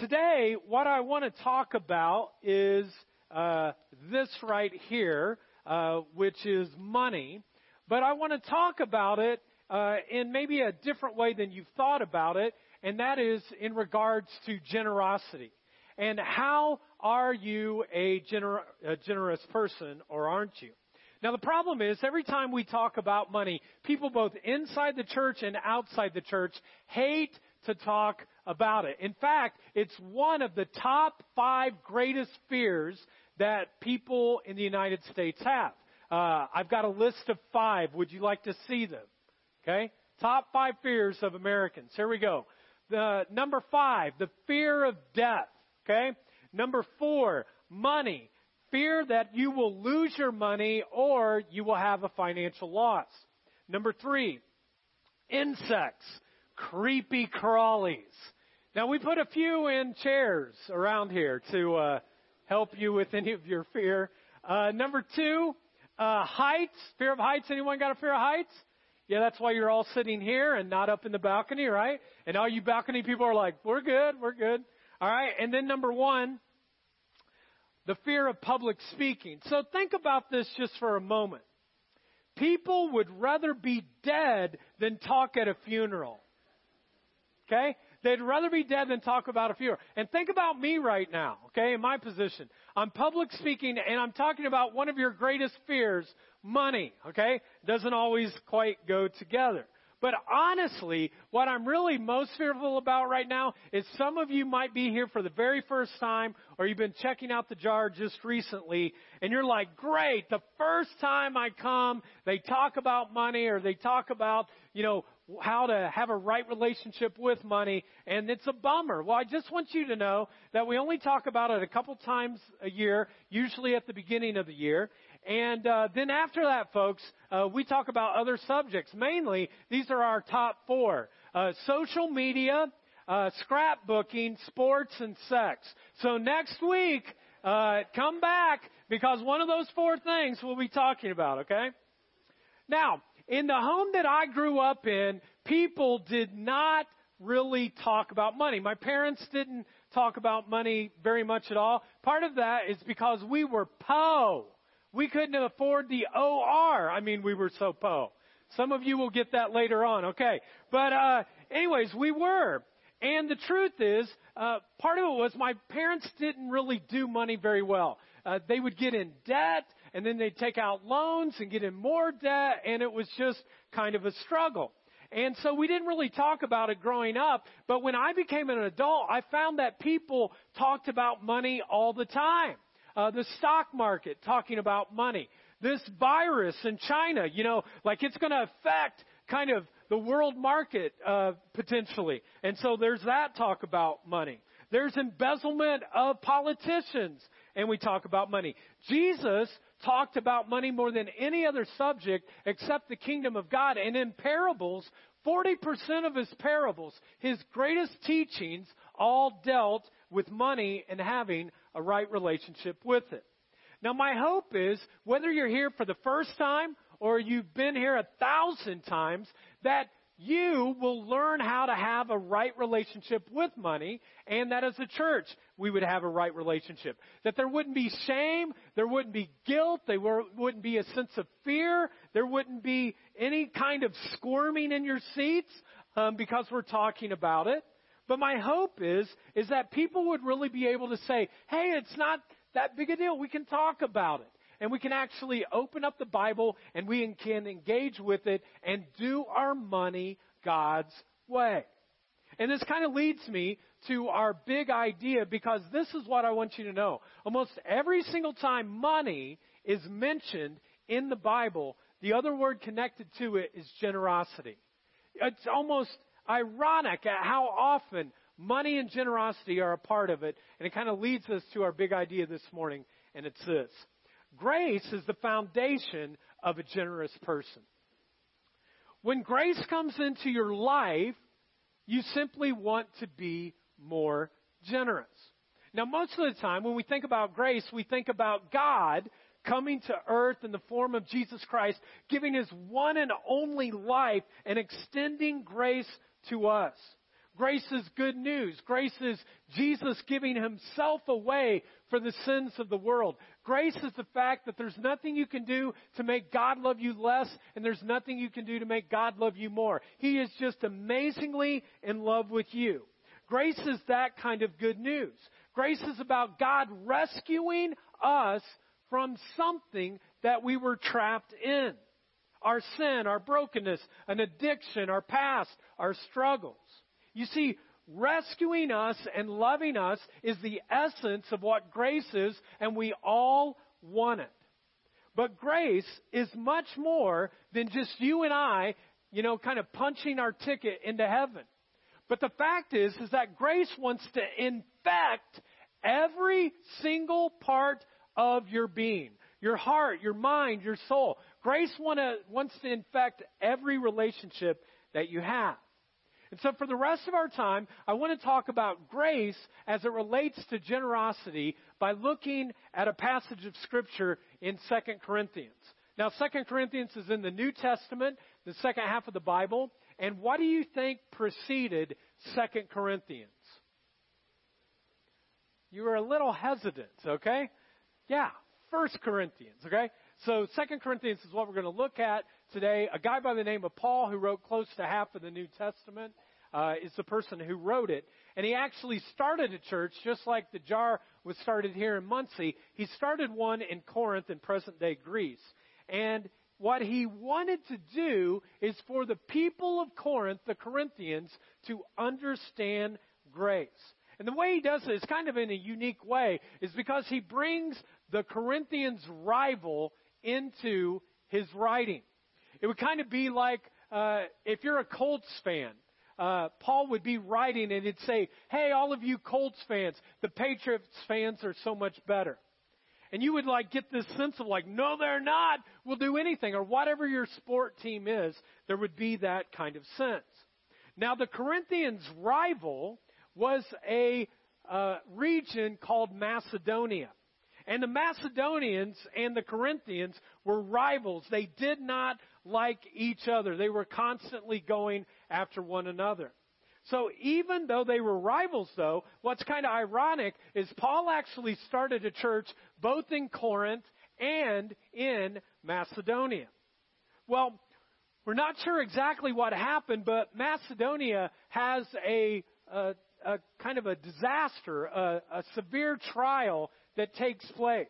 today, what I want to talk about is uh, this right here, uh, which is money. But I want to talk about it uh, in maybe a different way than you've thought about it, and that is in regards to generosity. And how are you a, gener- a generous person, or aren't you? Now the problem is every time we talk about money, people both inside the church and outside the church hate to talk about it. In fact, it's one of the top five greatest fears that people in the United States have. Uh, I've got a list of five. Would you like to see them? Okay? Top five fears of Americans. Here we go. The number five, the fear of death. Okay? Number four, money. Fear that you will lose your money or you will have a financial loss. Number three, insects creepy crawlies. Now we put a few in chairs around here to uh, help you with any of your fear. Uh, number two, uh, heights. Fear of heights. Anyone got a fear of heights? Yeah, that's why you're all sitting here and not up in the balcony, right? And all you balcony people are like, we're good, we're good. All right. And then number one, the fear of public speaking. So think about this just for a moment. People would rather be dead than talk at a funeral. Okay? They'd rather be dead than talk about a funeral. And think about me right now, okay, in my position. I'm public speaking and I'm talking about one of your greatest fears, money, okay? Doesn't always quite go together. But honestly, what I'm really most fearful about right now is some of you might be here for the very first time or you've been checking out the jar just recently and you're like, great, the first time I come, they talk about money or they talk about, you know, how to have a right relationship with money, and it's a bummer. Well, I just want you to know that we only talk about it a couple times a year, usually at the beginning of the year. And uh, then after that, folks, uh, we talk about other subjects. Mainly, these are our top four: uh, social media, uh, scrapbooking, sports, and sex. So next week, uh, come back because one of those four things we'll be talking about. Okay. Now, in the home that I grew up in, people did not really talk about money. My parents didn't talk about money very much at all. Part of that is because we were po. We couldn't afford the OR. I mean, we were so po. Some of you will get that later on, okay? But, uh, anyways, we were. And the truth is, uh, part of it was my parents didn't really do money very well. Uh, they would get in debt and then they'd take out loans and get in more debt, and it was just kind of a struggle. And so we didn't really talk about it growing up, but when I became an adult, I found that people talked about money all the time. Uh, the stock market talking about money. This virus in China, you know, like it's going to affect kind of the world market uh, potentially. And so there's that talk about money. There's embezzlement of politicians, and we talk about money. Jesus talked about money more than any other subject except the kingdom of God. And in parables, 40% of his parables, his greatest teachings, all dealt with money and having a right relationship with it. Now, my hope is whether you're here for the first time or you've been here a thousand times, that you will learn how to have a right relationship with money and that as a church we would have a right relationship. That there wouldn't be shame, there wouldn't be guilt, there wouldn't be a sense of fear, there wouldn't be any kind of squirming in your seats um, because we're talking about it. But my hope is, is that people would really be able to say, hey, it's not that big a deal. We can talk about it and we can actually open up the Bible and we can engage with it and do our money God's way. And this kind of leads me to our big idea because this is what I want you to know. Almost every single time money is mentioned in the Bible, the other word connected to it is generosity. It's almost ironic at how often money and generosity are a part of it, and it kind of leads us to our big idea this morning, and it's this. Grace is the foundation of a generous person. When grace comes into your life, you simply want to be more generous. Now, most of the time, when we think about grace, we think about God coming to earth in the form of Jesus Christ, giving his one and only life and extending grace to us. Grace is good news. Grace is Jesus giving himself away for the sins of the world. Grace is the fact that there's nothing you can do to make God love you less, and there's nothing you can do to make God love you more. He is just amazingly in love with you. Grace is that kind of good news. Grace is about God rescuing us from something that we were trapped in. Our sin, our brokenness, an addiction, our past, our struggles. You see, rescuing us and loving us is the essence of what grace is, and we all want it. But grace is much more than just you and I, you know, kind of punching our ticket into heaven. But the fact is, is that grace wants to infect every single part of your being. Your heart, your mind, your soul. Grace wanna, wants to infect every relationship that you have. And so for the rest of our time, I want to talk about grace as it relates to generosity by looking at a passage of scripture in 2 Corinthians. Now, 2 Corinthians is in the New Testament, the second half of the Bible. And what do you think preceded 2 Corinthians? You were a little hesitant, okay? Yeah, 1 Corinthians, okay? So 2 Corinthians is what we're going to look at today. A guy by the name of Paul, who wrote close to half of the New Testament, uh, is the person who wrote it. And he actually started a church, just like the jar was started here in Muncie. He started one in Corinth in present day Greece. And what he wanted to do is for the people of Corinth, the Corinthians, to understand grace. And the way he does it is kind of in a unique way, is because he brings the Corinthians' rival into his writing. It would kind of be like uh, if you're a Colts fan. Uh, Paul would be writing and he'd say, Hey, all of you Colts fans, the Patriots fans are so much better. And you would like get this sense of like, no, they're not. We'll do anything. Or whatever your sport team is, there would be that kind of sense. Now, the Corinthians' rival was a uh, region called Macedonia. And the Macedonians and the Corinthians were rivals. They did not like each other. They were constantly going after one another. So even though they were rivals though, what's kind of ironic is Paul actually started a church both in Corinth and in Macedonia. Well, we're not sure exactly what happened, but Macedonia has a, a, a kind of a disaster, a, a severe trial that takes place.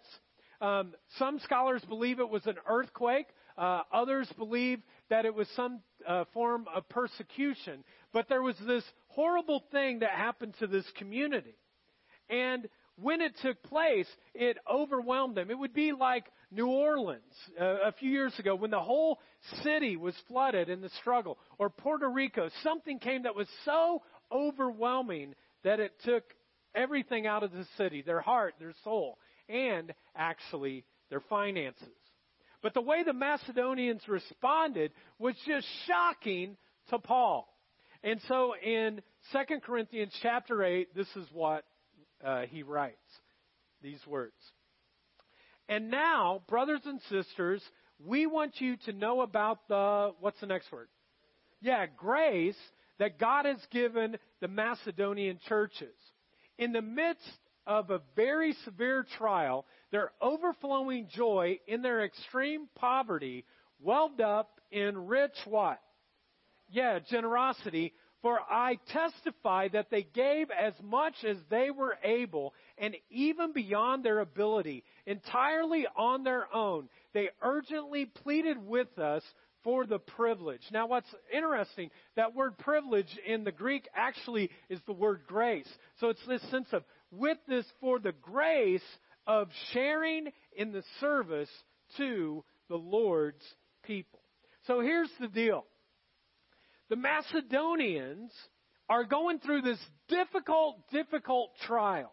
Um, some scholars believe it was an earthquake. Uh, others believe that it was some uh, form of persecution. But there was this horrible thing that happened to this community. And when it took place, it overwhelmed them. It would be like New Orleans uh, a few years ago when the whole city was flooded in the struggle, or Puerto Rico. Something came that was so overwhelming that it took everything out of the city their heart, their soul, and actually their finances. But the way the Macedonians responded was just shocking to Paul. And so in 2 Corinthians chapter 8, this is what uh, he writes these words. And now, brothers and sisters, we want you to know about the, what's the next word? Yeah, grace that God has given the Macedonian churches in the midst of a very severe trial, their overflowing joy in their extreme poverty welled up in rich what? Yeah, generosity. For I testify that they gave as much as they were able, and even beyond their ability, entirely on their own. They urgently pleaded with us for the privilege. Now, what's interesting, that word privilege in the Greek actually is the word grace. So it's this sense of with this for the grace of sharing in the service to the Lord's people. So here's the deal. The Macedonians are going through this difficult, difficult trial.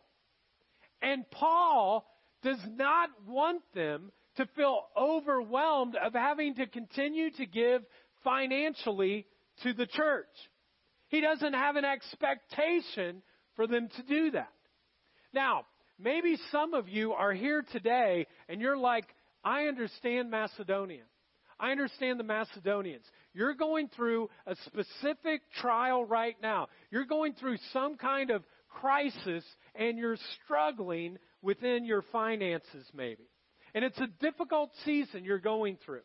And Paul does not want them to feel overwhelmed of having to continue to give financially to the church. He doesn't have an expectation for them to do that. Now, maybe some of you are here today and you're like, I understand Macedonia. I understand the Macedonians. You're going through a specific trial right now. You're going through some kind of crisis and you're struggling within your finances, maybe. And it's a difficult season you're going through.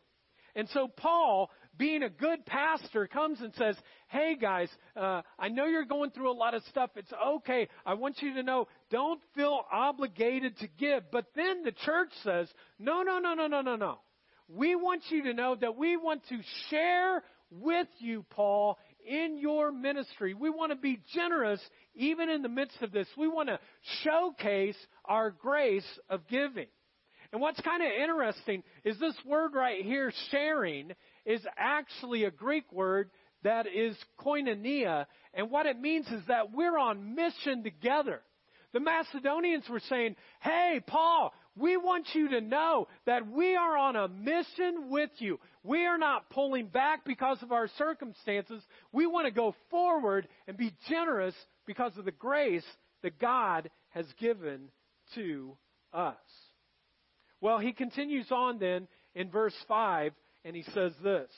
And so Paul, being a good pastor, comes and says, Hey guys, uh, I know you're going through a lot of stuff. It's okay. I want you to know, don't feel obligated to give. But then the church says, No, no, no, no, no, no, no. We want you to know that we want to share with you, Paul, in your ministry. We want to be generous even in the midst of this. We want to showcase our grace of giving. And what's kind of interesting is this word right here, sharing, is actually a Greek word that is koinonia. And what it means is that we're on mission together. The Macedonians were saying, Hey, Paul, we want you to know that we are on a mission with you. We are not pulling back because of our circumstances. We want to go forward and be generous because of the grace that God has given to us. Well, he continues on then in verse 5, and he says this.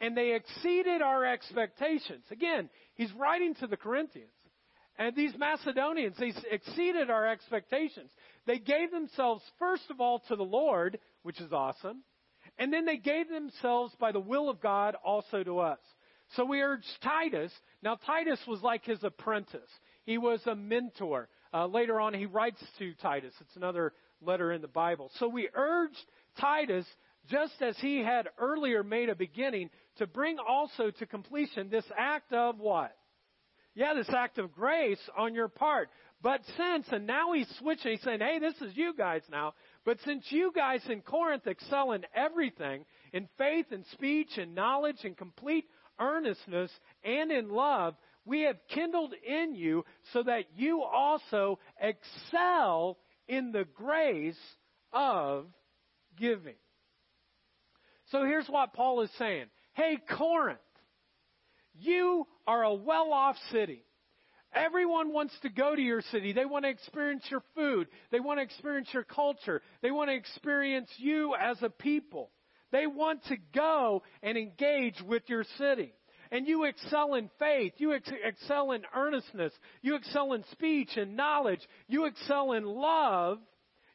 And they exceeded our expectations. Again, he's writing to the Corinthians. And these Macedonians, they exceeded our expectations. They gave themselves, first of all, to the Lord, which is awesome. And then they gave themselves by the will of God also to us. So we urge Titus. Now, Titus was like his apprentice. He was a mentor. Uh, later on, he writes to Titus. It's another letter in the Bible. So we urged Titus, just as he had earlier made a beginning, to bring also to completion this act of what? Yeah, this act of grace on your part. But since, and now he's switching, he's saying, hey, this is you guys now. But since you guys in Corinth excel in everything, in faith and speech and knowledge and complete earnestness and in love, we have kindled in you so that you also excel in the grace of giving. So here's what Paul is saying. Hey, Corinth, you are a well off city. Everyone wants to go to your city. They want to experience your food. They want to experience your culture. They want to experience you as a people. They want to go and engage with your city and you excel in faith, you ex- excel in earnestness, you excel in speech and knowledge, you excel in love,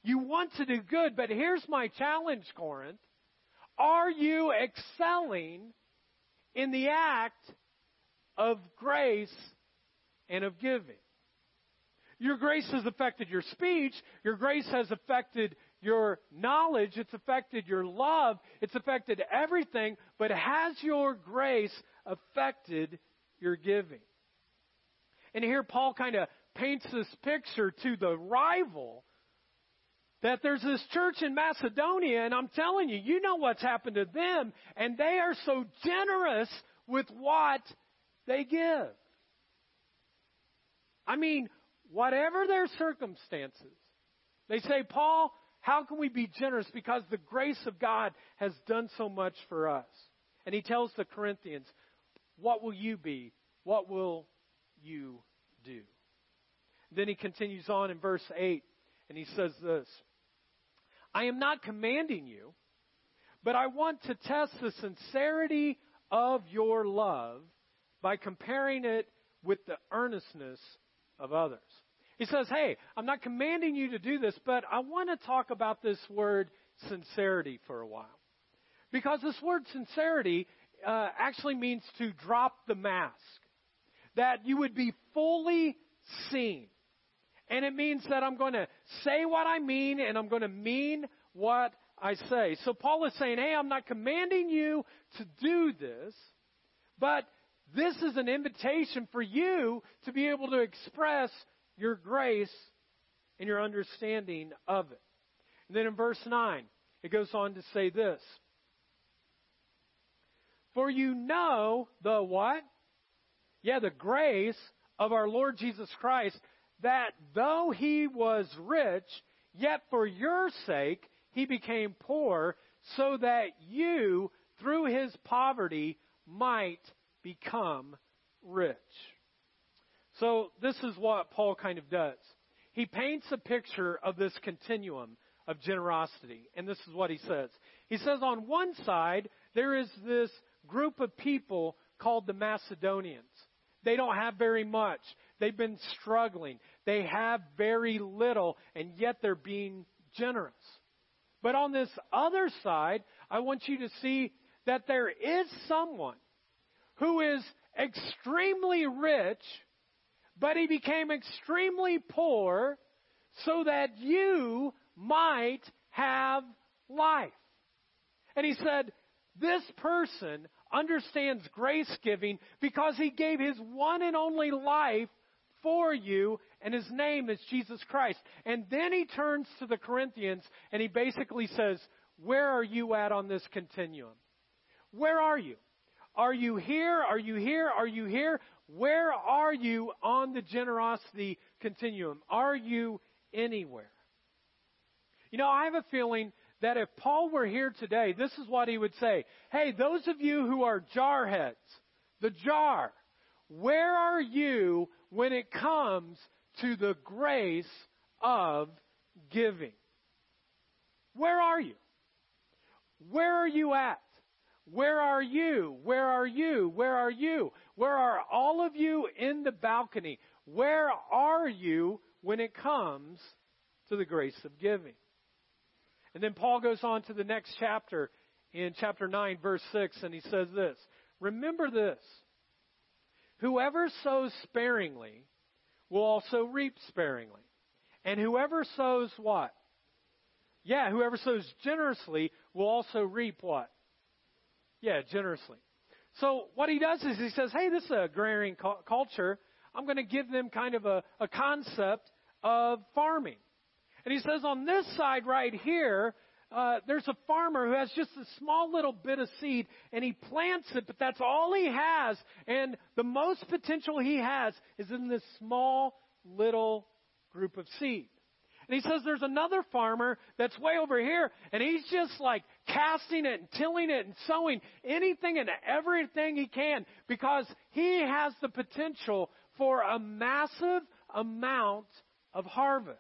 you want to do good, but here's my challenge, Corinth. Are you excelling in the act of grace and of giving? Your grace has affected your speech. Your grace has affected your knowledge. It's affected your love. It's affected everything. But has your grace affected your giving. And here Paul kind of paints this picture to the rival that there's this church in Macedonia, and I'm telling you, you know what's happened to them, and they are so generous with what they give. I mean, whatever their circumstances, they say, Paul, how can we be generous? Because the grace of God has done so much for us. And he tells the Corinthians, what will you be? What will you do? Then he continues on in verse 8 and he says this I am not commanding you, but I want to test the sincerity of your love by comparing it with the earnestness of others. He says, Hey, I'm not commanding you to do this, but I want to talk about this word sincerity for a while. Because this word sincerity uh, actually means to drop the mask. That you would be fully seen. And it means that I'm going to say what I mean and I'm going to mean what I say. So Paul is saying, hey, I'm not commanding you to do this, but this is an invitation for you to be able to express your grace and your understanding of it. And then in verse 9, it goes on to say this for you know the what? Yeah, the grace of our Lord Jesus Christ, that though he was rich, yet for your sake he became poor, so that you, through his poverty, might become rich. So this is what Paul kind of does. He paints a picture of this continuum of generosity. And this is what he says. He says on one side, there is this group of people called the Macedonians. They don't have very much. They've been struggling. They have very little, and yet they're being generous. But on this other side, I want you to see that there is someone who is extremely rich, but he became extremely poor so that you might have life. And he said, this person understands grace giving because he gave his one and only life for you, and his name is Jesus Christ. And then he turns to the Corinthians and he basically says, Where are you at on this continuum? Where are you? Are you here? Are you here? Are you here? Where are you on the generosity continuum? Are you anywhere? You know, I have a feeling that if Paul were here today, this is what he would say. Hey, those of you who are jarheads, the jar, where are you when it comes to the grace of giving? Where are you? Where are you at? Where are you? Where are you? Where are you? Where are all of you in the balcony? Where are you when it comes to the grace of giving? And then Paul goes on to the next chapter in chapter 9, verse 6, and he says this Remember this Whoever sows sparingly will also reap sparingly. And whoever sows what? Yeah, whoever sows generously will also reap what? Yeah, generously. So what he does is he says, hey, this is an agrarian cu- culture. I'm going to give them kind of a, a concept of farming. And he says on this side right here, uh, there's a farmer who has just a small little bit of seed and he plants it, but that's all he has. And the most potential he has is in this small little group of seed. And he says there's another farmer that's way over here and he's just like casting it and tilling it and sowing anything and everything he can because he has the potential for a massive amount of harvest.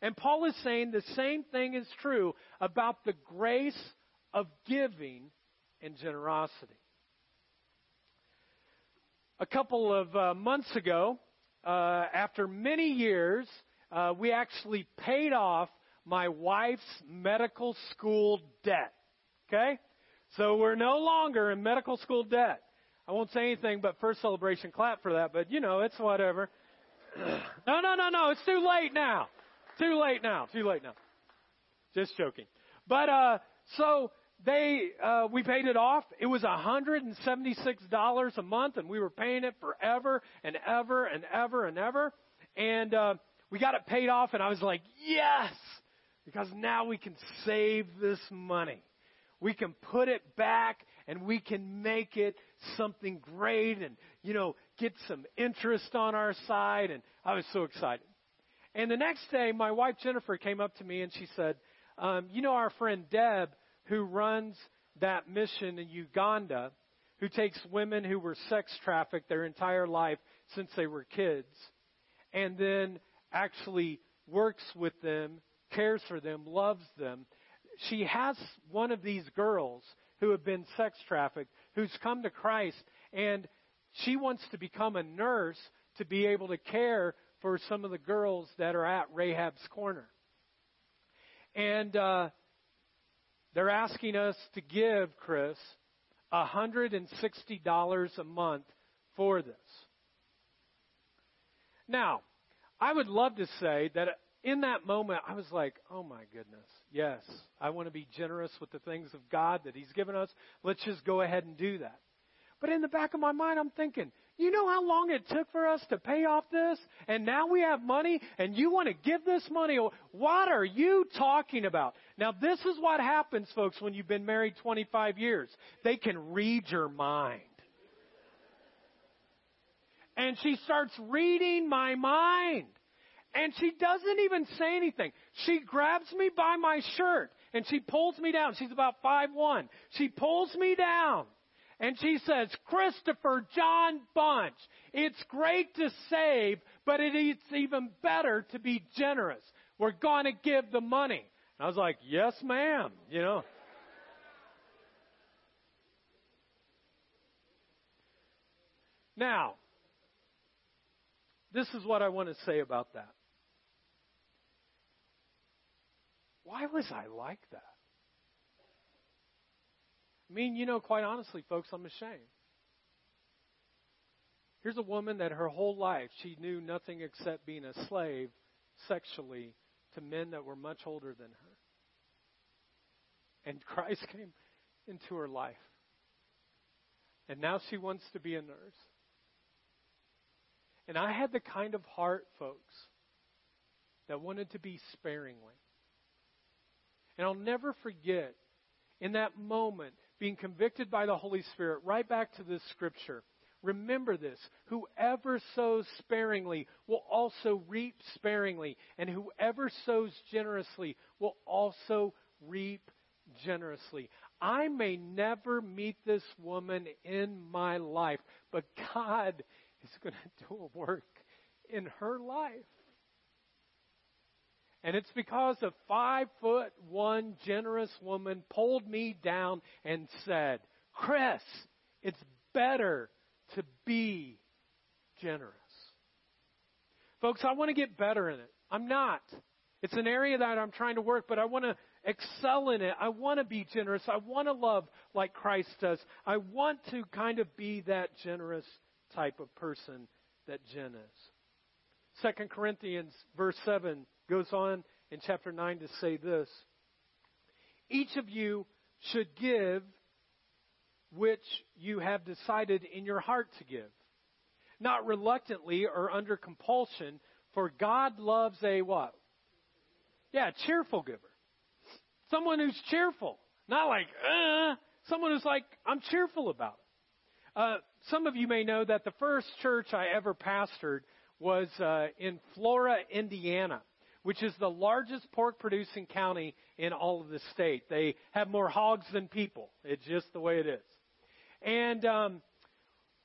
And Paul is saying the same thing is true about the grace of giving and generosity. A couple of uh, months ago, uh, after many years, uh, we actually paid off my wife's medical school debt. Okay? So we're no longer in medical school debt. I won't say anything but first celebration clap for that, but you know, it's whatever. no, no, no, no, it's too late now. Too late now. Too late now. Just joking. But uh, so they uh, we paid it off. It was hundred and seventy six dollars a month, and we were paying it forever and ever and ever and ever. And uh, we got it paid off, and I was like, yes, because now we can save this money. We can put it back, and we can make it something great, and you know, get some interest on our side. And I was so excited. And the next day, my wife Jennifer came up to me and she said, um, You know, our friend Deb, who runs that mission in Uganda, who takes women who were sex trafficked their entire life since they were kids, and then actually works with them, cares for them, loves them. She has one of these girls who have been sex trafficked who's come to Christ, and she wants to become a nurse to be able to care for some of the girls that are at Rahab's Corner. And uh, they're asking us to give, Chris, $160 a month for this. Now, I would love to say that in that moment, I was like, oh my goodness, yes, I want to be generous with the things of God that He's given us. Let's just go ahead and do that. But in the back of my mind, I'm thinking, you know how long it took for us to pay off this? And now we have money and you want to give this money? What are you talking about? Now this is what happens, folks, when you've been married 25 years. They can read your mind. And she starts reading my mind. And she doesn't even say anything. She grabs me by my shirt and she pulls me down. She's about five one. She pulls me down and she says, Christopher John Bunch, it's great to save, but it's even better to be generous. We're going to give the money. And I was like, yes, ma'am, you know. Now, this is what I want to say about that. Why was I like that? I mean, you know, quite honestly, folks, I'm ashamed. Here's a woman that her whole life she knew nothing except being a slave sexually to men that were much older than her. And Christ came into her life. And now she wants to be a nurse. And I had the kind of heart, folks, that wanted to be sparingly. And I'll never forget in that moment being convicted by the Holy Spirit, right back to this scripture. Remember this whoever sows sparingly will also reap sparingly, and whoever sows generously will also reap generously. I may never meet this woman in my life, but God is going to do a work in her life. And it's because a five foot one generous woman pulled me down and said, Chris, it's better to be generous. Folks, I want to get better in it. I'm not. It's an area that I'm trying to work, but I want to excel in it. I want to be generous. I want to love like Christ does. I want to kind of be that generous type of person that Jen is. 2 Corinthians verse 7 goes on in chapter 9 to say this Each of you should give which you have decided in your heart to give, not reluctantly or under compulsion, for God loves a what? Yeah, cheerful giver. Someone who's cheerful. Not like, uh, someone who's like, I'm cheerful about it. Uh, some of you may know that the first church I ever pastored was uh, in Flora, Indiana which is the largest pork producing county in all of the state. They have more hogs than people. It's just the way it is. And um,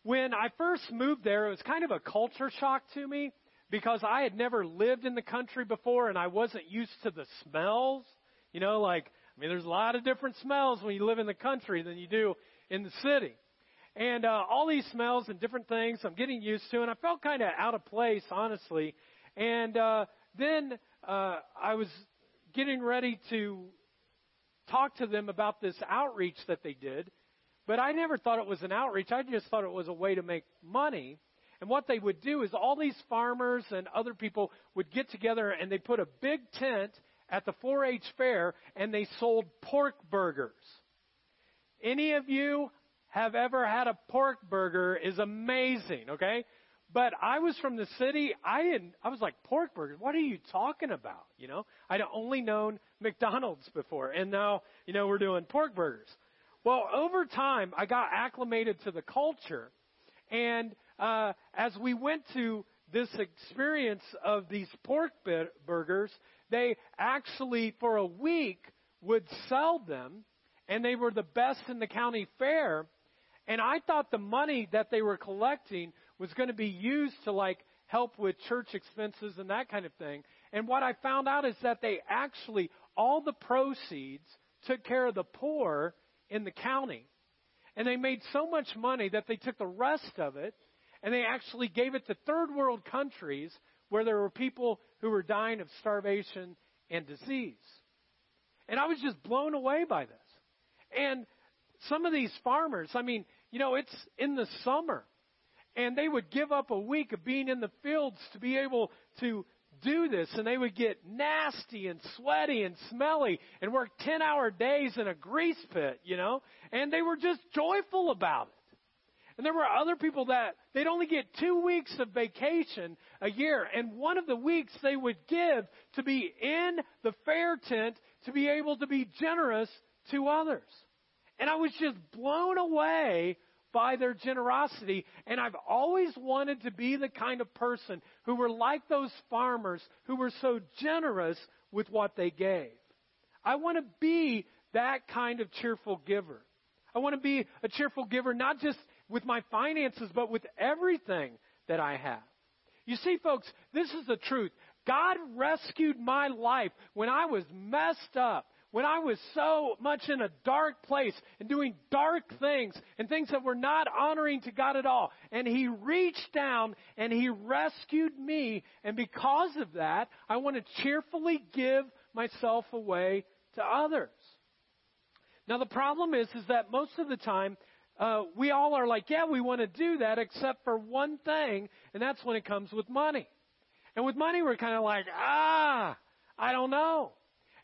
when I first moved there, it was kind of a culture shock to me because I had never lived in the country before and I wasn't used to the smells. You know, like, I mean, there's a lot of different smells when you live in the country than you do in the city. And uh, all these smells and different things I'm getting used to, and I felt kind of out of place, honestly. And uh, then uh, I was getting ready to talk to them about this outreach that they did, but I never thought it was an outreach. I just thought it was a way to make money. And what they would do is all these farmers and other people would get together and they put a big tent at the 4 H fair and they sold pork burgers. Any of you have ever had a pork burger is amazing, okay? But I was from the city. I didn't. I was like pork burgers. What are you talking about? You know, I'd only known McDonald's before, and now you know we're doing pork burgers. Well, over time, I got acclimated to the culture, and uh, as we went to this experience of these pork burgers, they actually for a week would sell them, and they were the best in the county fair. And I thought the money that they were collecting was going to be used to like help with church expenses and that kind of thing. And what I found out is that they actually, all the proceeds took care of the poor in the county. And they made so much money that they took the rest of it and they actually gave it to third world countries where there were people who were dying of starvation and disease. And I was just blown away by this. And some of these farmers, I mean, you know, it's in the summer and they would give up a week of being in the fields to be able to do this. And they would get nasty and sweaty and smelly and work 10 hour days in a grease pit, you know? And they were just joyful about it. And there were other people that they'd only get two weeks of vacation a year. And one of the weeks they would give to be in the fair tent to be able to be generous to others. And I was just blown away by their generosity. And I've always wanted to be the kind of person who were like those farmers who were so generous with what they gave. I want to be that kind of cheerful giver. I want to be a cheerful giver not just with my finances, but with everything that I have. You see, folks, this is the truth. God rescued my life when I was messed up, when I was so much in a dark place and doing dark things and things that were not honoring to God at all. And He reached down and He rescued me. And because of that, I want to cheerfully give myself away to others. Now the problem is, is that most of the time, uh, we all are like, yeah, we want to do that, except for one thing, and that's when it comes with money. And with money, we're kind of like, ah, I don't know.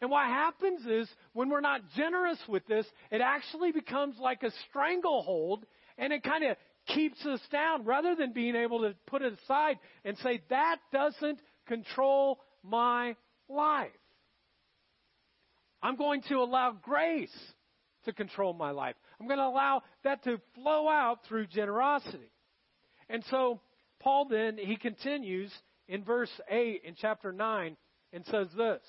And what happens is, when we're not generous with this, it actually becomes like a stranglehold, and it kind of keeps us down rather than being able to put it aside and say, that doesn't control my life. I'm going to allow grace to control my life. I'm going to allow that to flow out through generosity. And so, Paul then, he continues in verse 8 in chapter 9 and says this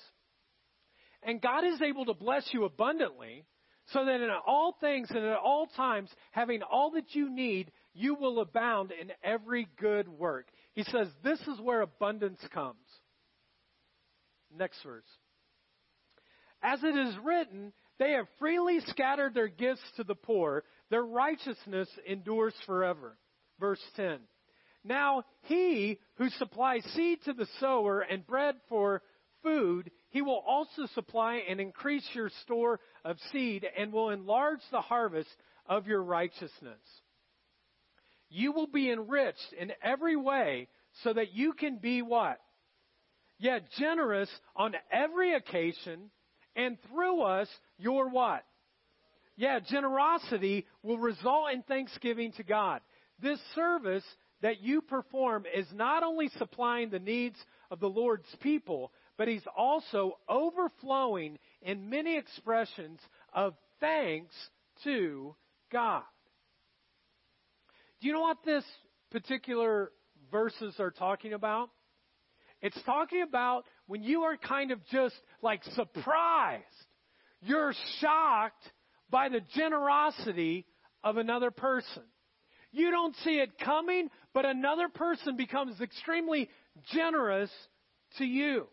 And God is able to bless you abundantly, so that in all things and at all times, having all that you need, you will abound in every good work. He says this is where abundance comes. Next verse. As it is written, they have freely scattered their gifts to the poor. Their righteousness endures forever. Verse 10. Now he who supplies seed to the sower and bread for food, he will also supply and increase your store of seed and will enlarge the harvest of your righteousness. You will be enriched in every way so that you can be what? Yet generous on every occasion and through us, your what? Yeah, generosity will result in thanksgiving to God. This service that you perform is not only supplying the needs of the Lord's people, but He's also overflowing in many expressions of thanks to God. Do you know what this particular verses are talking about? It's talking about when you are kind of just like surprised. You're shocked by the generosity of another person. You don't see it coming, but another person becomes extremely generous to you.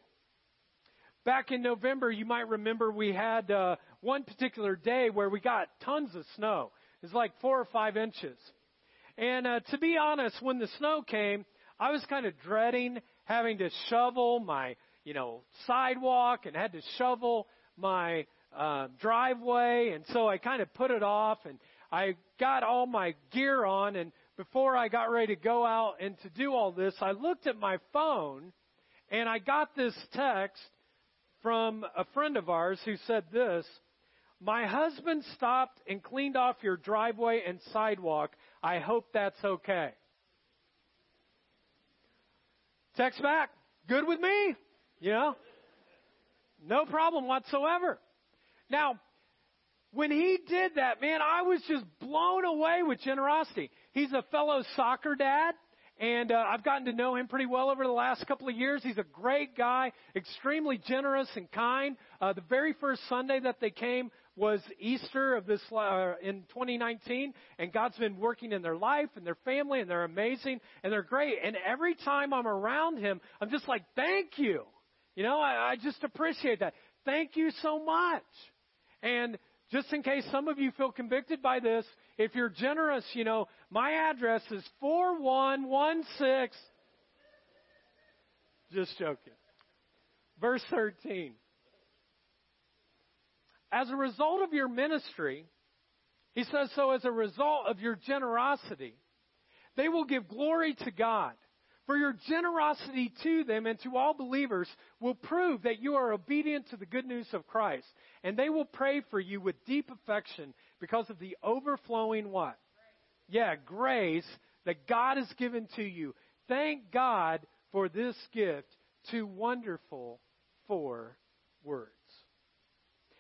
Back in November, you might remember we had uh, one particular day where we got tons of snow. It was like four or five inches. And uh, to be honest, when the snow came, I was kind of dreading having to shovel my, you know, sidewalk and had to shovel my uh, driveway. And so I kind of put it off and I got all my gear on. And before I got ready to go out and to do all this, I looked at my phone and I got this text from a friend of ours who said this. My husband stopped and cleaned off your driveway and sidewalk. I hope that's okay. Text back. Good with me. You know? No problem whatsoever. Now, when he did that, man, I was just blown away with generosity. He's a fellow soccer dad, and uh, I've gotten to know him pretty well over the last couple of years. He's a great guy, extremely generous and kind. Uh, the very first Sunday that they came was Easter of this uh, in 2019, and God's been working in their life and their family, and they're amazing and they're great. And every time I'm around him, I'm just like, thank you. You know, I, I just appreciate that. Thank you so much. And just in case some of you feel convicted by this, if you're generous, you know, my address is 4116. Just joking. Verse 13. As a result of your ministry, he says, so as a result of your generosity, they will give glory to God. For your generosity to them and to all believers will prove that you are obedient to the good news of Christ. And they will pray for you with deep affection because of the overflowing what? Yeah, grace that God has given to you. Thank God for this gift. Too wonderful for words.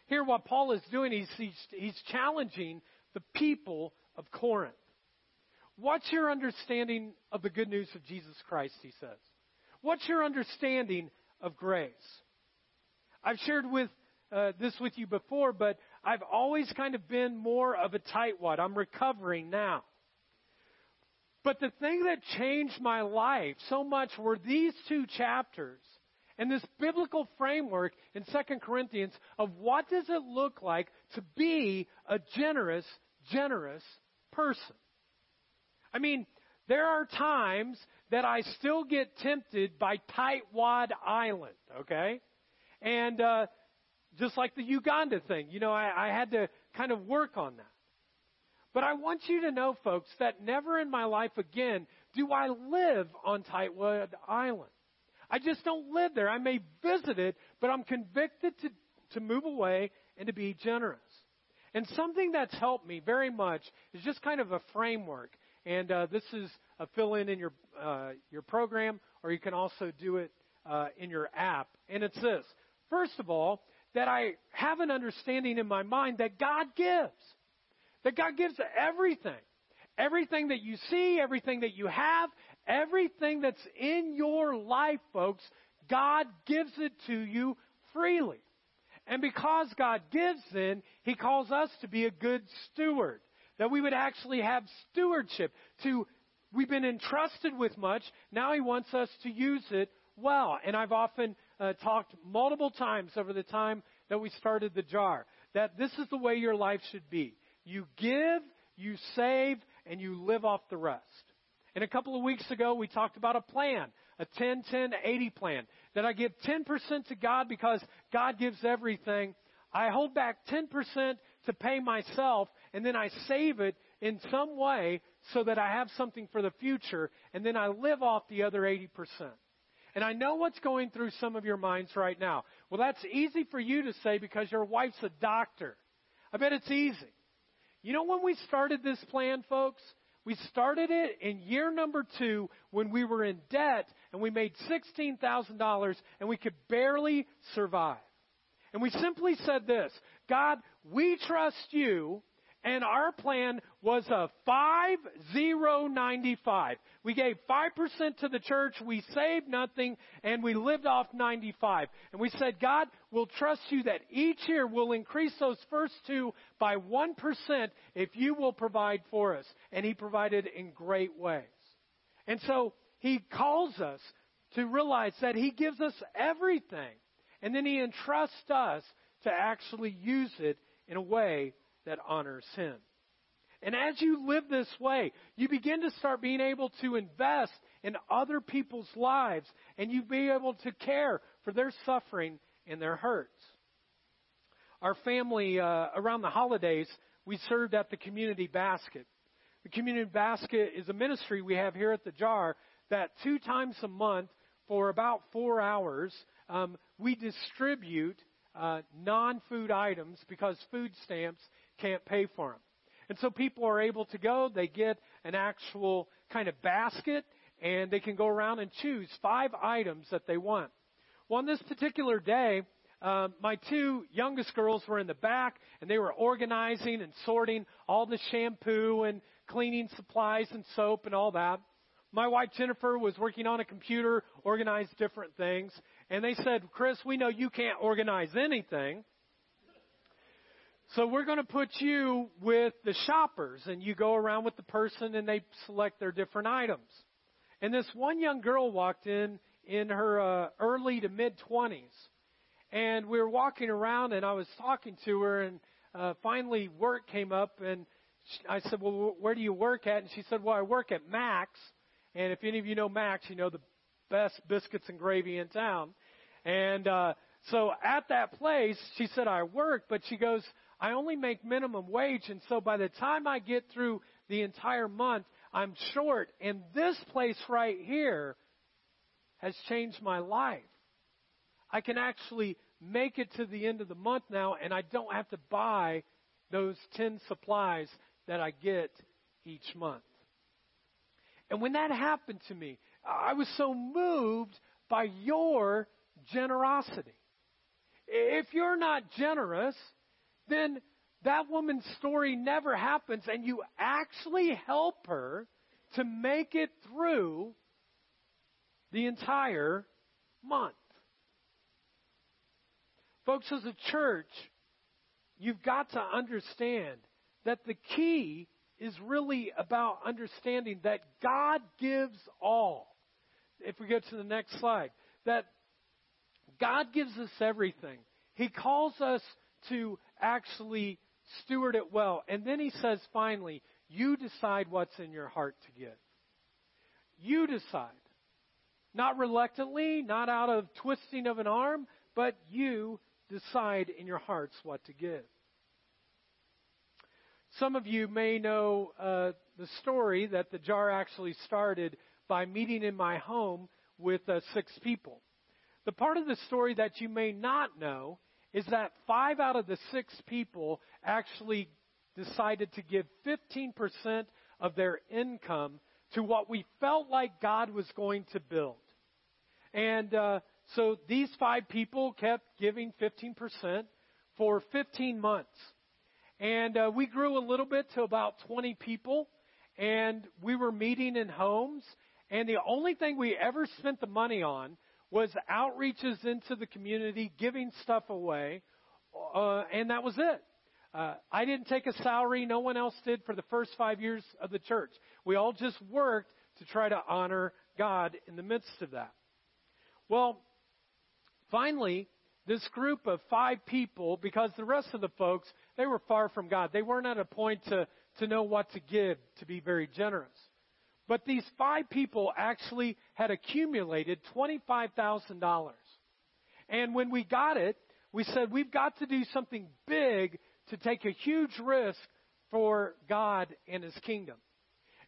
Here, what Paul is doing, he's, he's, he's challenging the people of Corinth. What's your understanding of the good news of Jesus Christ, he says? What's your understanding of grace? I've shared with uh, this with you before, but I've always kind of been more of a tightwad. I'm recovering now. But the thing that changed my life so much were these two chapters and this biblical framework in 2 Corinthians of what does it look like to be a generous, generous person. I mean, there are times that I still get tempted by Tightwad Island, okay? And uh, just like the Uganda thing, you know, I, I had to kind of work on that. But I want you to know, folks, that never in my life again do I live on Tightwad Island. I just don't live there. I may visit it, but I'm convicted to, to move away and to be generous. And something that's helped me very much is just kind of a framework. And uh, this is a fill in in your, uh, your program, or you can also do it uh, in your app. And it's this First of all, that I have an understanding in my mind that God gives. That God gives everything. Everything that you see, everything that you have, everything that's in your life, folks, God gives it to you freely. And because God gives then, He calls us to be a good steward. That we would actually have stewardship. To, we've been entrusted with much, now He wants us to use it well. And I've often uh, talked multiple times over the time that we started the jar that this is the way your life should be. You give, you save, and you live off the rest. And a couple of weeks ago, we talked about a plan, a 10 10 80 plan, that I give 10% to God because God gives everything. I hold back 10% to pay myself, and then I save it in some way so that I have something for the future, and then I live off the other 80%. And I know what's going through some of your minds right now. Well, that's easy for you to say because your wife's a doctor. I bet it's easy. You know when we started this plan, folks? We started it in year number two when we were in debt and we made $16,000 and we could barely survive. And we simply said this God, we trust you and our plan was a 5095. We gave 5% to the church, we saved nothing, and we lived off 95. And we said, God, we'll trust you that each year we'll increase those first two by 1% if you will provide for us. And He provided in great ways. And so He calls us to realize that He gives us everything. And then He entrusts us to actually use it in a way that honors Him. And as you live this way, you begin to start being able to invest in other people's lives and you be able to care for their suffering and their hurts. Our family, uh, around the holidays, we served at the Community Basket. The Community Basket is a ministry we have here at the Jar that two times a month for about four hours, um, we distribute uh, non food items because food stamps can't pay for them. And so people are able to go, they get an actual kind of basket, and they can go around and choose five items that they want. Well, on this particular day, uh, my two youngest girls were in the back, and they were organizing and sorting all the shampoo and cleaning supplies and soap and all that. My wife Jennifer was working on a computer, organized different things, and they said, Chris, we know you can't organize anything. So we're going to put you with the shoppers, and you go around with the person, and they select their different items. And this one young girl walked in in her uh, early to mid twenties, and we were walking around, and I was talking to her, and uh, finally work came up, and I said, "Well, where do you work at?" And she said, "Well, I work at Max." And if any of you know Max, you know the best biscuits and gravy in town. And uh, so at that place, she said, "I work," but she goes, I only make minimum wage, and so by the time I get through the entire month, I'm short. And this place right here has changed my life. I can actually make it to the end of the month now, and I don't have to buy those 10 supplies that I get each month. And when that happened to me, I was so moved by your generosity. If you're not generous, then that woman's story never happens and you actually help her to make it through the entire month. Folks, as a church, you've got to understand that the key is really about understanding that God gives all. If we go to the next slide, that God gives us everything. He calls us to actually steward it well. And then he says finally, you decide what's in your heart to give. You decide. Not reluctantly, not out of twisting of an arm, but you decide in your hearts what to give. Some of you may know uh, the story that the jar actually started by meeting in my home with uh, six people. The part of the story that you may not know is that five out of the six people actually decided to give 15% of their income to what we felt like God was going to build. And uh, so these five people kept giving 15% for 15 months. And uh, we grew a little bit to about 20 people, and we were meeting in homes. And the only thing we ever spent the money on was outreaches into the community, giving stuff away, uh, and that was it. Uh, I didn't take a salary. No one else did for the first five years of the church. We all just worked to try to honor God in the midst of that. Well, finally, this group of five people, because the rest of the folks, they were far from God. They weren't at a point to, to know what to give, to be very generous. But these five people actually had accumulated $25,000. And when we got it, we said, we've got to do something big to take a huge risk for God and His kingdom.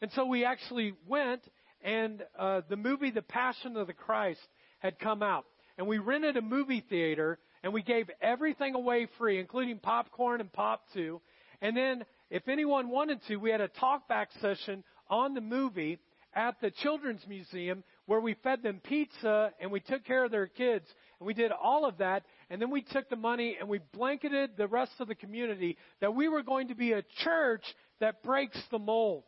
And so we actually went, and uh, the movie The Passion of the Christ had come out. And we rented a movie theater, and we gave everything away free, including popcorn and pop too. And then, if anyone wanted to, we had a talkback session on the movie at the Children's Museum where we fed them pizza and we took care of their kids. And we did all of that. And then we took the money and we blanketed the rest of the community that we were going to be a church that breaks the mold.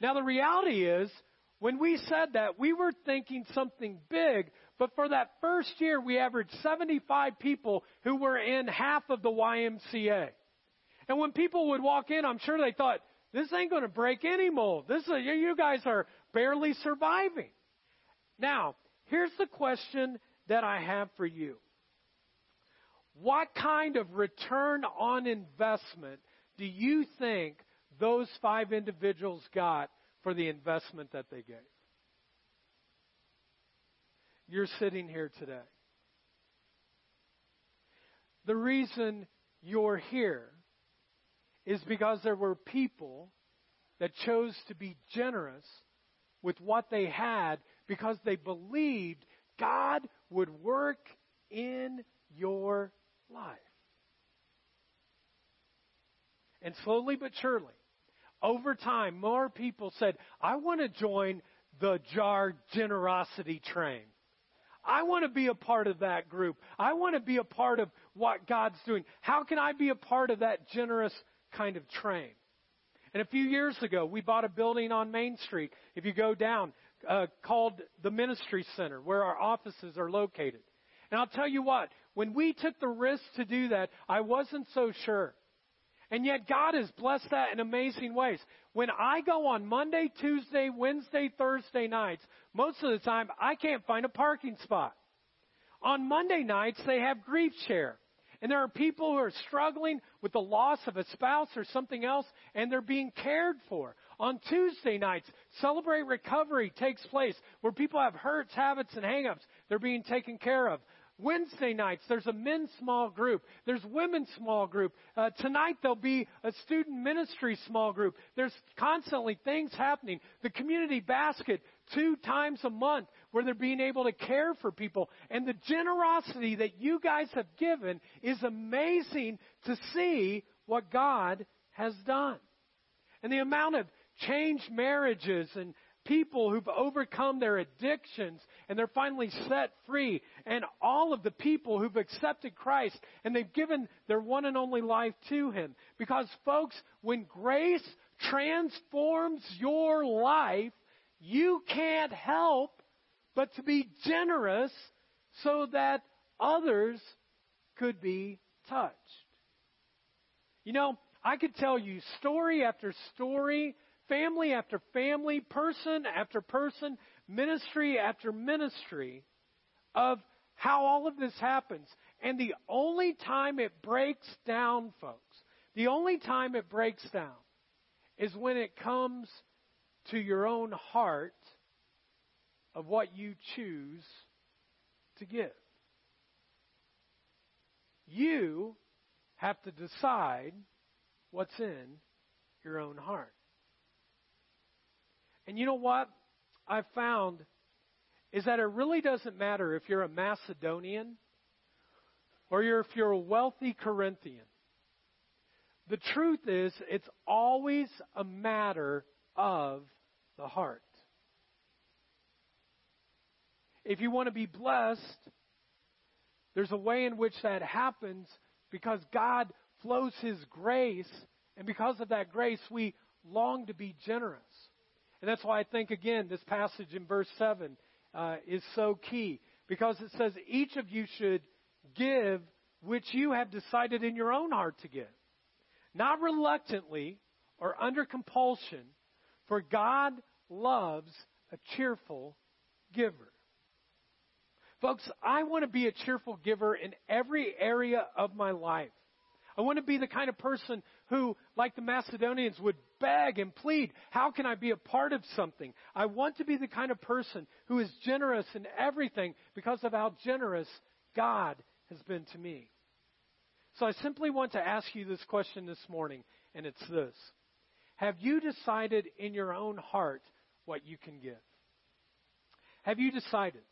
Now, the reality is, when we said that, we were thinking something big, but for that first year, we averaged 75 people who were in half of the YMCA. And when people would walk in, I'm sure they thought, this ain't going to break any mold. This uh, is, you guys are barely surviving. Now, here's the question that I have for you. What kind of return on investment do you think those five individuals got for the investment that they gave? You're sitting here today. The reason you're here is because there were people that chose to be generous with what they had because they believed God would work in your life. And slowly but surely, over time, more people said, I want to join the jar generosity train. I want to be a part of that group. I want to be a part of what God's doing. How can I be a part of that generous kind of train. And a few years ago, we bought a building on Main Street, if you go down, uh, called the Ministry Center, where our offices are located. And I'll tell you what, when we took the risk to do that, I wasn't so sure. And yet God has blessed that in amazing ways. When I go on Monday, Tuesday, Wednesday, Thursday nights, most of the time I can't find a parking spot. On Monday nights, they have grief share. And there are people who are struggling with the loss of a spouse or something else, and they're being cared for. On Tuesday nights, Celebrate Recovery takes place where people have hurts, habits, and hangups. They're being taken care of. Wednesday nights, there's a men's small group. There's women's small group. Uh, tonight, there'll be a student ministry small group. There's constantly things happening. The community basket, two times a month, where they're being able to care for people. And the generosity that you guys have given is amazing to see what God has done. And the amount of changed marriages and people who've overcome their addictions and they're finally set free, and all of the people who've accepted Christ and they've given their one and only life to Him. Because, folks, when grace transforms your life, you can't help but to be generous so that others could be touched. You know, I could tell you story after story family after family, person after person, ministry after ministry of how all of this happens. And the only time it breaks down, folks, the only time it breaks down is when it comes to your own heart of what you choose to give. You have to decide what's in your own heart. And you know what I've found is that it really doesn't matter if you're a Macedonian or if you're a wealthy Corinthian. The truth is, it's always a matter of the heart. If you want to be blessed, there's a way in which that happens because God flows His grace, and because of that grace, we long to be generous. And that's why I think, again, this passage in verse 7 uh, is so key because it says, Each of you should give which you have decided in your own heart to give, not reluctantly or under compulsion, for God loves a cheerful giver. Folks, I want to be a cheerful giver in every area of my life. I want to be the kind of person who, like the Macedonians, would beg and plead, How can I be a part of something? I want to be the kind of person who is generous in everything because of how generous God has been to me. So I simply want to ask you this question this morning, and it's this Have you decided in your own heart what you can give? Have you decided?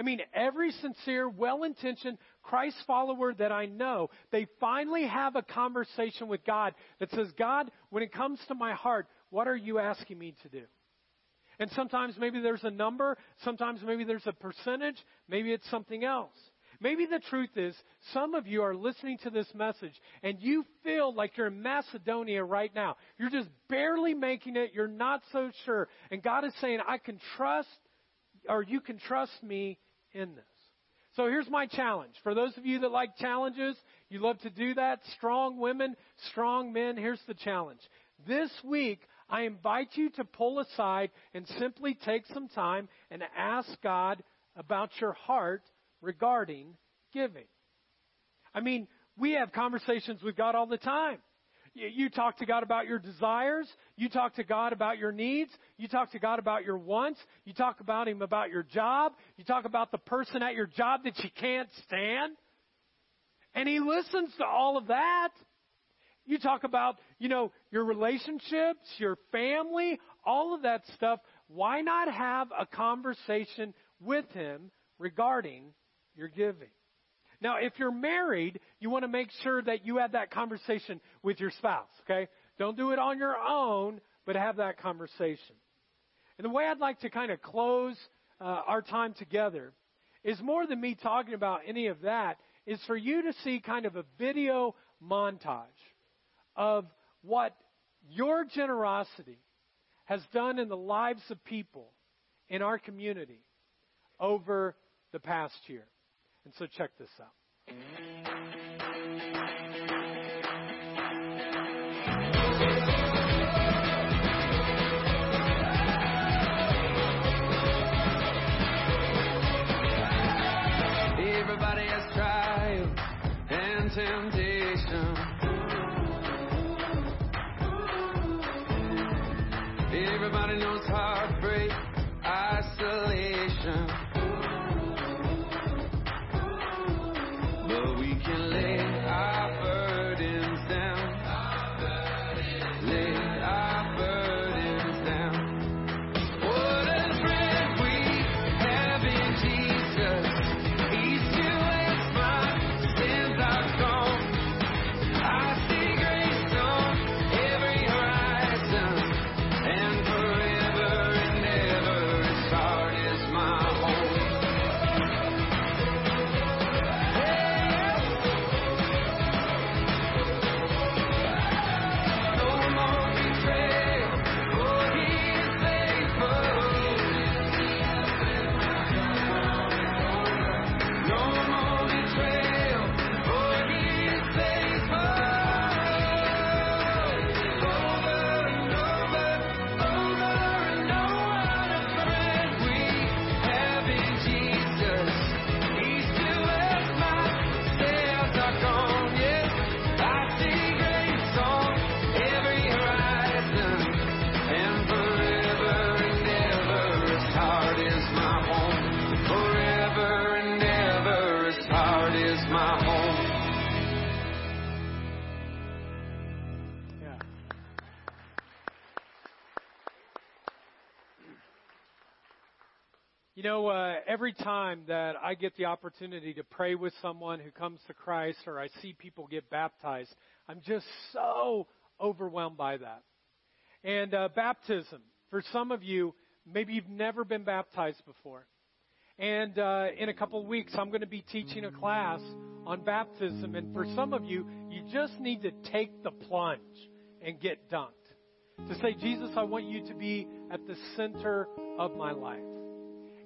I mean, every sincere, well intentioned Christ follower that I know, they finally have a conversation with God that says, God, when it comes to my heart, what are you asking me to do? And sometimes maybe there's a number, sometimes maybe there's a percentage, maybe it's something else. Maybe the truth is, some of you are listening to this message and you feel like you're in Macedonia right now. You're just barely making it. You're not so sure. And God is saying, I can trust, or you can trust me in this. So here's my challenge. For those of you that like challenges, you love to do that. Strong women, strong men, here's the challenge. This week, I invite you to pull aside and simply take some time and ask God about your heart regarding giving. I mean, we have conversations with God all the time. You talk to God about your desires. You talk to God about your needs. You talk to God about your wants. You talk about Him about your job. You talk about the person at your job that you can't stand. And He listens to all of that. You talk about, you know, your relationships, your family, all of that stuff. Why not have a conversation with Him regarding your giving? Now, if you're married, you want to make sure that you have that conversation with your spouse, okay? Don't do it on your own, but have that conversation. And the way I'd like to kind of close uh, our time together is more than me talking about any of that, is for you to see kind of a video montage of what your generosity has done in the lives of people in our community over the past year. And so check this out. Everybody has trial and temptation. You know, uh, every time that I get the opportunity to pray with someone who comes to Christ or I see people get baptized, I'm just so overwhelmed by that. And uh, baptism, for some of you, maybe you've never been baptized before. And uh, in a couple of weeks, I'm going to be teaching a class on baptism. And for some of you, you just need to take the plunge and get dunked. To say, Jesus, I want you to be at the center of my life.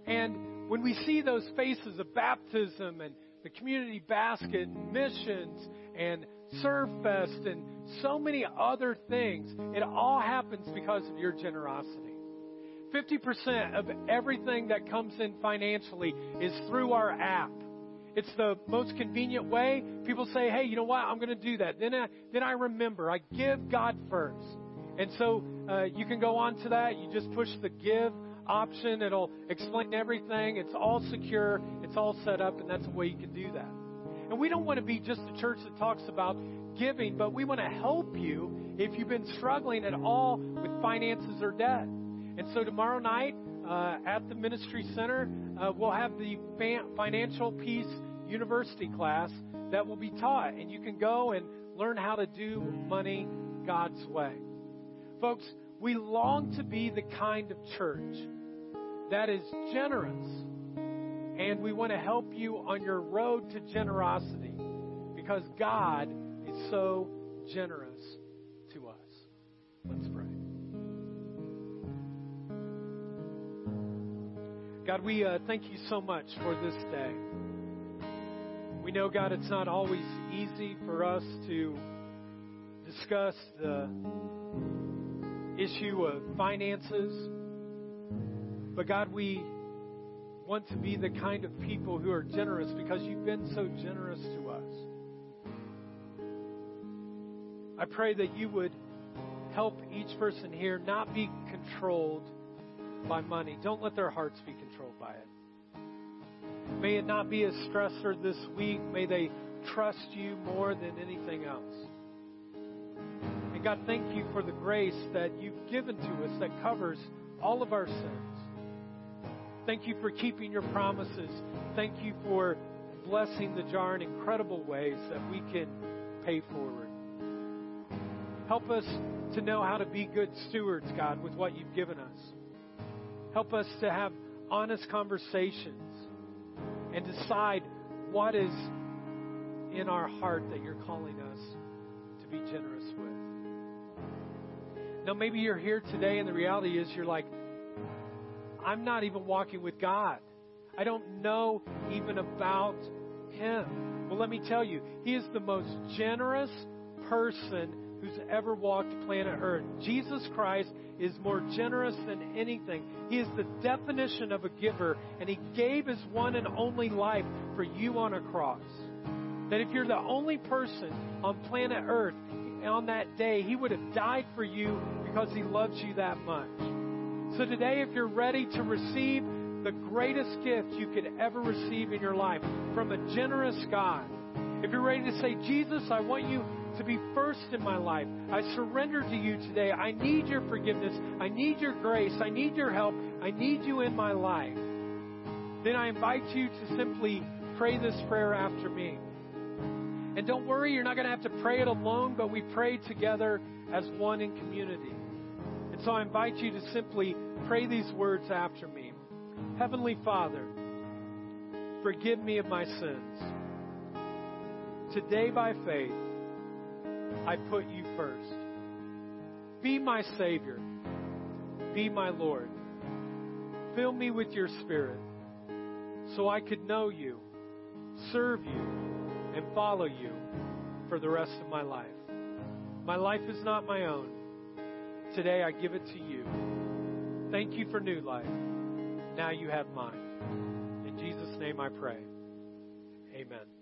And when we see those faces of baptism and the community basket and missions and Serve Fest and so many other things, it all happens because of your generosity. 50% of everything that comes in financially is through our app. It's the most convenient way. People say, "Hey, you know what? I'm going to do that." Then, I, then I remember I give God first, and so uh, you can go on to that. You just push the give option. It'll explain everything. It's all secure. It's all set up, and that's the way you can do that. And we don't want to be just a church that talks about giving, but we want to help you if you've been struggling at all with finances or debt. And so tomorrow night uh, at the Ministry Center, uh, we'll have the Financial Peace University class that will be taught. And you can go and learn how to do money God's way. Folks, we long to be the kind of church that is generous. And we want to help you on your road to generosity because God is so generous to us. Let's pray. God, we uh, thank you so much for this day. We know, God, it's not always easy for us to discuss the issue of finances. But God, we want to be the kind of people who are generous because you've been so generous to us. I pray that you would help each person here not be controlled by money. Don't let their hearts be controlled by it. May it not be a stressor this week. May they trust you more than anything else. God, thank you for the grace that you've given to us that covers all of our sins. Thank you for keeping your promises. Thank you for blessing the jar in incredible ways that we can pay forward. Help us to know how to be good stewards, God, with what you've given us. Help us to have honest conversations and decide what is in our heart that you're calling us to be generous. Now, maybe you're here today, and the reality is you're like, I'm not even walking with God. I don't know even about Him. Well, let me tell you, He is the most generous person who's ever walked planet Earth. Jesus Christ is more generous than anything. He is the definition of a giver, and He gave His one and only life for you on a cross. That if you're the only person on planet Earth on that day, He would have died for you because He loves you that much. So today, if you're ready to receive the greatest gift you could ever receive in your life from a generous God, if you're ready to say, Jesus, I want you to be first in my life. I surrender to you today. I need your forgiveness. I need your grace. I need your help. I need you in my life. Then I invite you to simply pray this prayer after me. And don't worry, you're not going to have to pray it alone, but we pray together as one in community. And so I invite you to simply pray these words after me. Heavenly Father, forgive me of my sins. Today, by faith, I put you first. Be my Savior. Be my Lord. Fill me with your Spirit so I could know you, serve you, and follow you for the rest of my life. My life is not my own. Today I give it to you. Thank you for new life. Now you have mine. In Jesus' name I pray. Amen.